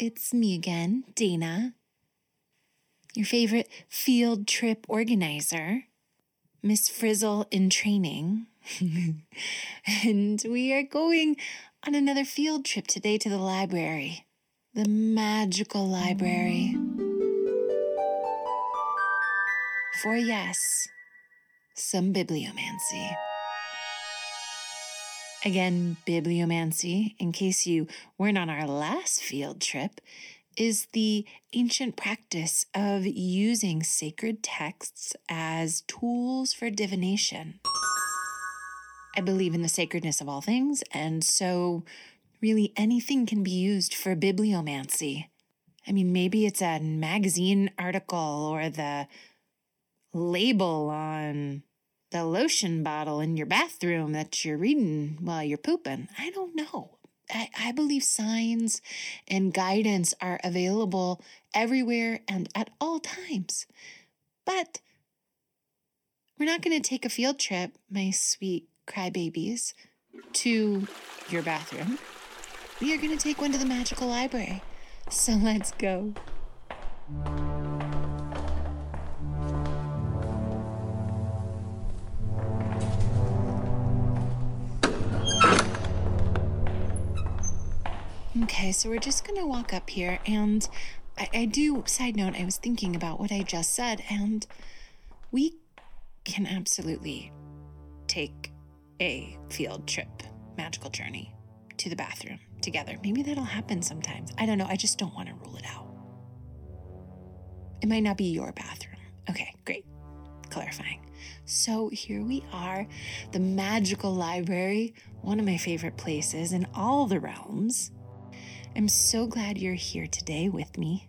it's me again, Dana, your favorite field trip organizer, Miss Frizzle in training. and we are going on another field trip today to the library, the magical library. For yes, some bibliomancy. Again, bibliomancy, in case you weren't on our last field trip, is the ancient practice of using sacred texts as tools for divination. I believe in the sacredness of all things, and so really anything can be used for bibliomancy. I mean, maybe it's a magazine article or the label on the lotion bottle in your bathroom that you're reading while you're pooping. I don't know. I, I believe signs and guidance are available everywhere and at all times. But we're not going to take a field trip, my sweet crybabies, to your bathroom. We are going to take one to the magical library. So let's go. Okay, so we're just gonna walk up here, and I, I, do, side note, I was thinking about what I just said, and we can absolutely take a field trip, magical journey to the bathroom together. Maybe that'll happen sometimes. I don't know. I just don't want to rule it out. It might not be your bathroom. Okay, great. Clarifying. So here we are, the magical library, one of my favorite places in all the realms. I'm so glad you're here today with me.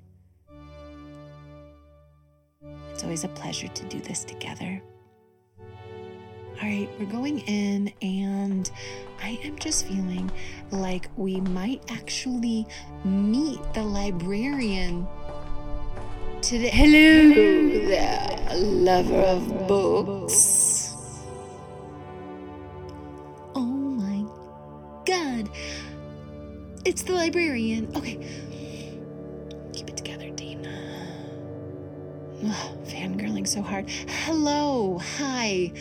It's always a pleasure to do this together. All right, we're going in, and I am just feeling like we might actually meet the librarian today. Hello there, lover of books. Oh my god. It's the librarian. Okay. Keep it together. Ugh, fangirling so hard. Hello. Hi.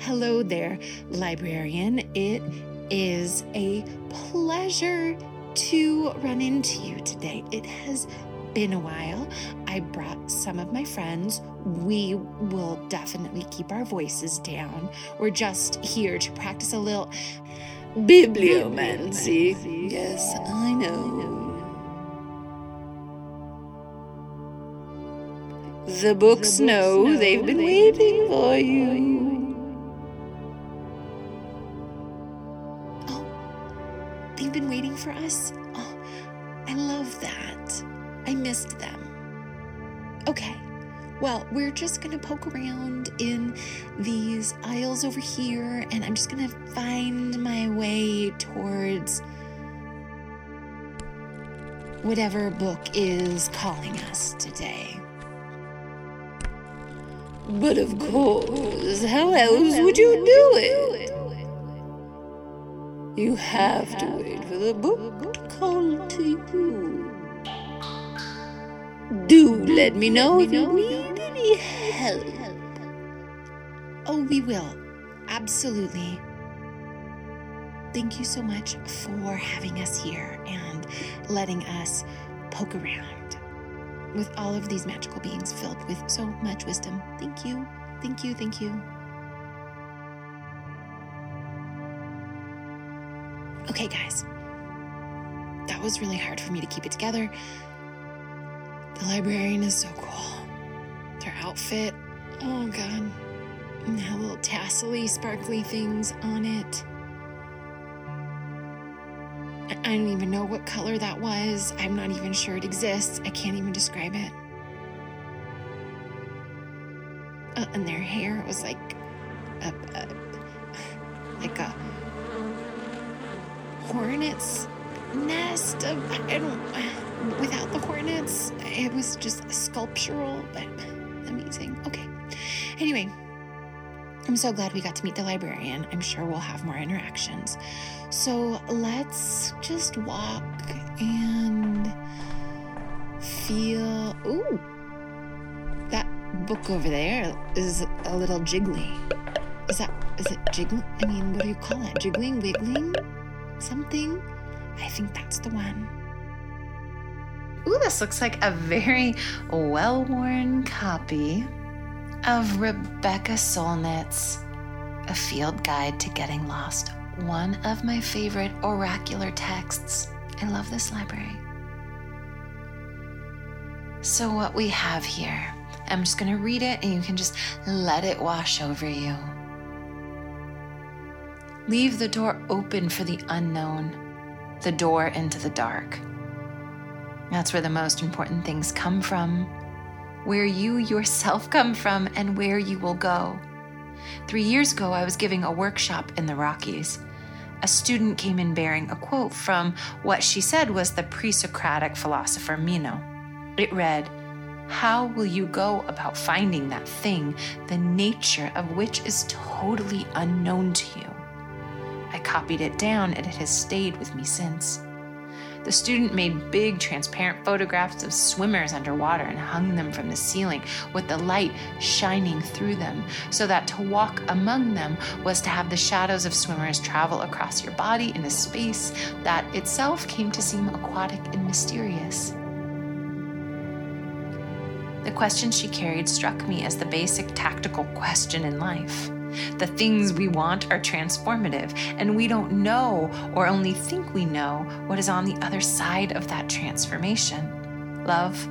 Hello there, librarian. It is a pleasure to run into you today. It has been a while. I brought some of my friends. We will definitely keep our voices down. We're just here to practice a little Bibliomancy. Yes, I know. The books know they've been waiting for you. Oh, they've been waiting for us? Oh, I love that. I missed them. Okay. Well, we're just going to poke around in these aisles over here, and I'm just going to find my way towards whatever book is calling us today. But of course, how else would you do it? You have to wait for the book to call to you. Do let me know if you need help. Oh, we will. Absolutely. Thank you so much for having us here and letting us poke around with all of these magical beings filled with so much wisdom. Thank you. Thank you. Thank you. Okay, guys. That was really hard for me to keep it together. The librarian is so cool. Outfit, oh god, and how little tassely, sparkly things on it. I don't even know what color that was. I'm not even sure it exists. I can't even describe it. Uh, and their hair was like a, a like a hornet's nest of I don't without the hornets. It was just sculptural, but amazing. Okay. Anyway, I'm so glad we got to meet the librarian. I'm sure we'll have more interactions. So let's just walk and feel. Ooh, that book over there is a little jiggly. Is that is it jiggling? I mean, what do you call it? Jiggling, wiggling, something? I think that's the one. Ooh, this looks like a very well worn copy of Rebecca Solnit's A Field Guide to Getting Lost, one of my favorite oracular texts. I love this library. So, what we have here, I'm just going to read it and you can just let it wash over you. Leave the door open for the unknown, the door into the dark. That's where the most important things come from, where you yourself come from, and where you will go. Three years ago, I was giving a workshop in the Rockies. A student came in bearing a quote from what she said was the pre Socratic philosopher Meno. It read, How will you go about finding that thing, the nature of which is totally unknown to you? I copied it down and it has stayed with me since. The student made big transparent photographs of swimmers underwater and hung them from the ceiling with the light shining through them, so that to walk among them was to have the shadows of swimmers travel across your body in a space that itself came to seem aquatic and mysterious. The question she carried struck me as the basic tactical question in life. The things we want are transformative, and we don't know or only think we know what is on the other side of that transformation love,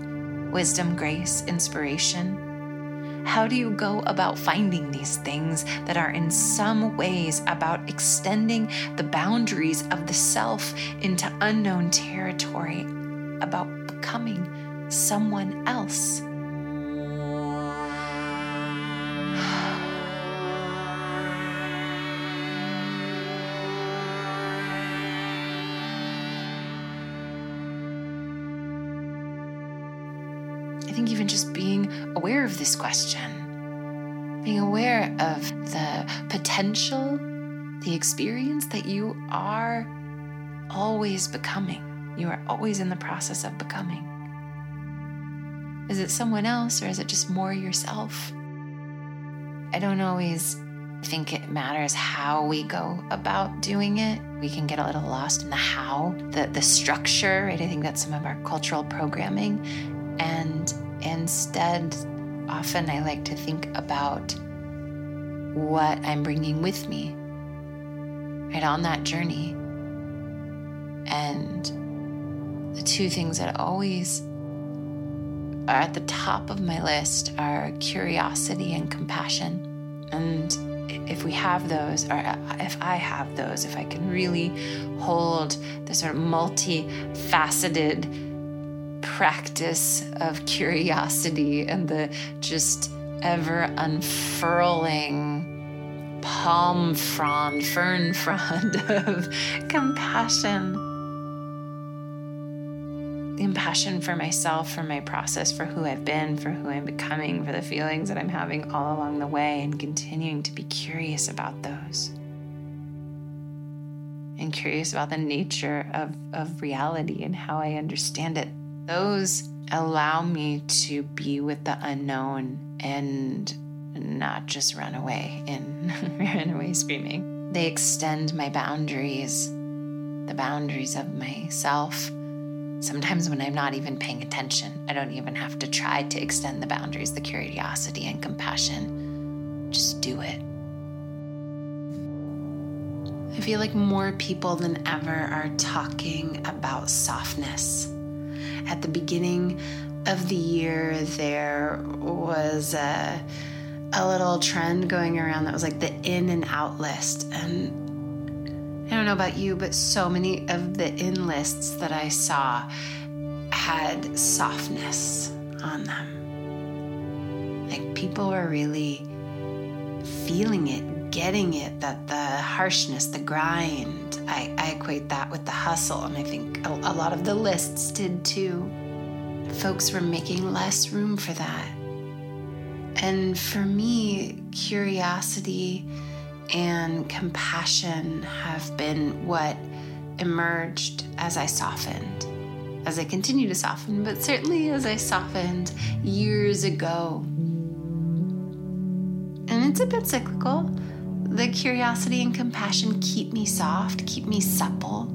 wisdom, grace, inspiration. How do you go about finding these things that are in some ways about extending the boundaries of the self into unknown territory, about becoming someone else? This question, being aware of the potential, the experience that you are always becoming. You are always in the process of becoming. Is it someone else or is it just more yourself? I don't always think it matters how we go about doing it. We can get a little lost in the how, the the structure, right? I think that's some of our cultural programming. And Instead, often I like to think about what I'm bringing with me right on that journey. And the two things that always are at the top of my list are curiosity and compassion. And if we have those, or if I have those, if I can really hold the sort of multifaceted practice of curiosity and the just ever unfurling palm frond, fern frond of compassion. The compassion for myself, for my process, for who I've been, for who I'm becoming, for the feelings that I'm having all along the way, and continuing to be curious about those. And curious about the nature of, of reality and how I understand it those allow me to be with the unknown and not just run away and run away screaming. They extend my boundaries, the boundaries of myself. Sometimes when I'm not even paying attention, I don't even have to try to extend the boundaries, the curiosity and compassion. Just do it. I feel like more people than ever are talking about softness at the beginning of the year, there was a, a little trend going around that was like the in and out list. And I don't know about you, but so many of the in lists that I saw had softness on them. Like people were really feeling it, getting it, that the harshness, the grind, I, I equate that with the hustle. And I think a, a lot of the lists did too. Folks were making less room for that. And for me, curiosity and compassion have been what emerged as I softened, as I continue to soften, but certainly as I softened years ago. And it's a bit cyclical. The curiosity and compassion keep me soft, keep me supple,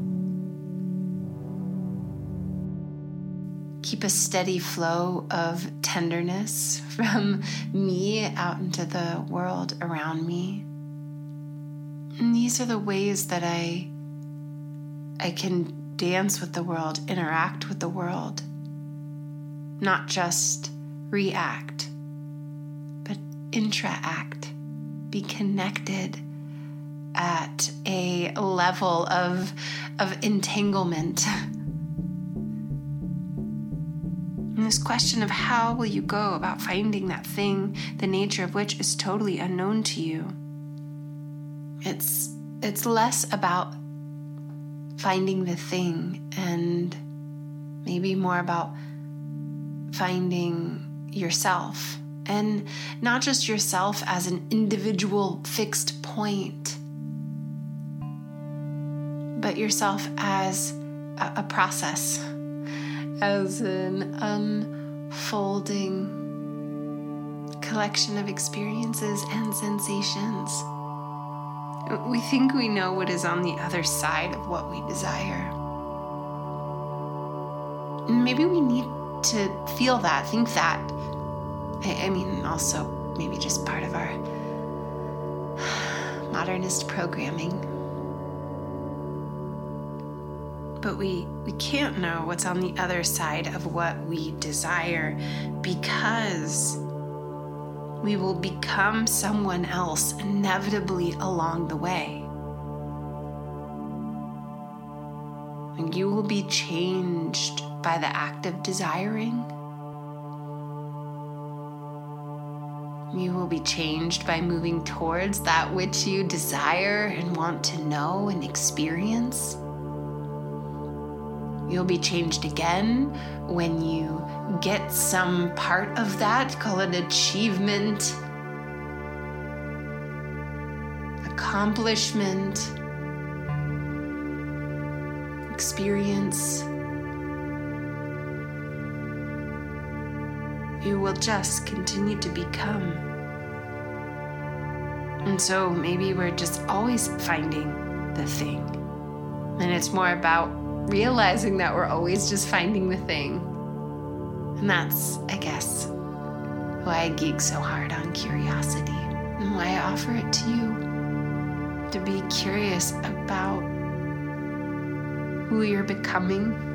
keep a steady flow of tenderness from me out into the world around me. And these are the ways that I I can dance with the world, interact with the world, not just react, but interact, be connected at a level of, of entanglement. And this question of how will you go about finding that thing, the nature of which is totally unknown to you. It's it's less about finding the thing and maybe more about finding yourself and not just yourself as an individual fixed point, but yourself as a, a process, as an unfolding collection of experiences and sensations. We think we know what is on the other side of what we desire. Maybe we need to feel that, think that. I, I mean, also maybe just part of our modernist programming. But we, we can't know what's on the other side of what we desire because we will become someone else inevitably along the way. And you will be changed by the act of desiring. You will be changed by moving towards that which you desire and want to know and experience. You'll be changed again when you get some part of that, call it achievement, accomplishment, experience. You will just continue to become. And so maybe we're just always finding the thing. And it's more about realizing that we're always just finding the thing. And that's, I guess, why I geek so hard on curiosity and why I offer it to you to be curious about who you're becoming,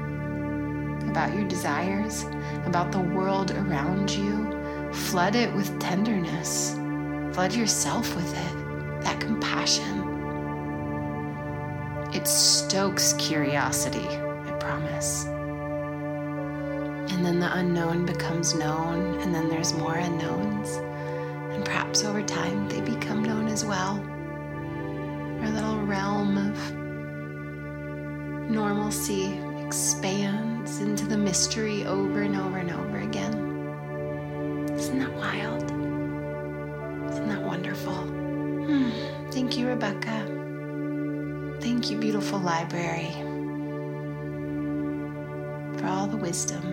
about your desires, about the world around you. Flood it with tenderness, flood yourself with it, that compassion it stokes curiosity, I promise. And then the unknown becomes known, and then there's more unknowns. And perhaps over time they become known as well. Our little realm of normalcy expands into the mystery over and over and over again. Isn't that wild? Isn't that wonderful? Hmm. Thank you, Rebecca. Thank you, beautiful library, for all the wisdom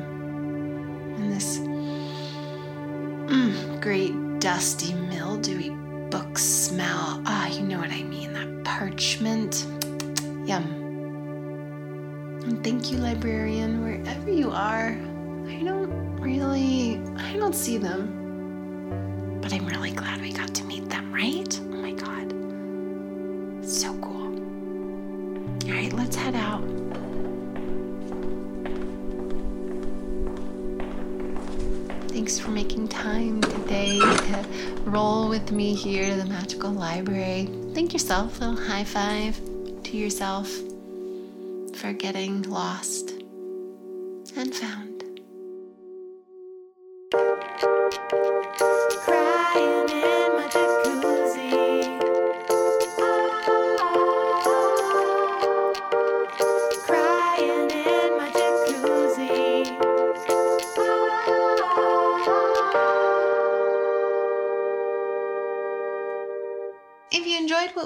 and this mm, great dusty, mildewy book smell. Ah, you know what I mean, that parchment. Thank you, librarian, wherever you are. I don't really, I don't see them, but I'm really glad we got to meet them, right? Oh my God. So cool. All right, let's head out. Thanks for making time today to roll with me here to the magical library. Thank yourself, a little high five to yourself for getting lost and found.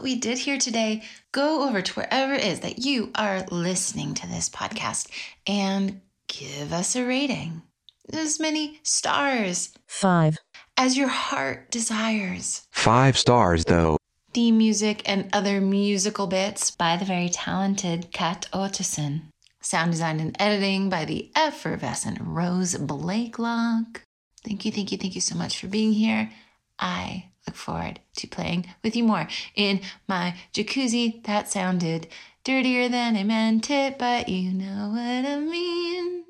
We did here today, go over to wherever it is that you are listening to this podcast and give us a rating. As many stars five, as your heart desires. Five stars, though. Theme music and other musical bits by the very talented Kat Otterson. Sound design and editing by the effervescent Rose Blakelock. Thank you, thank you, thank you so much for being here. I look forward to playing with you more in my jacuzzi. That sounded dirtier than I meant it, but you know what I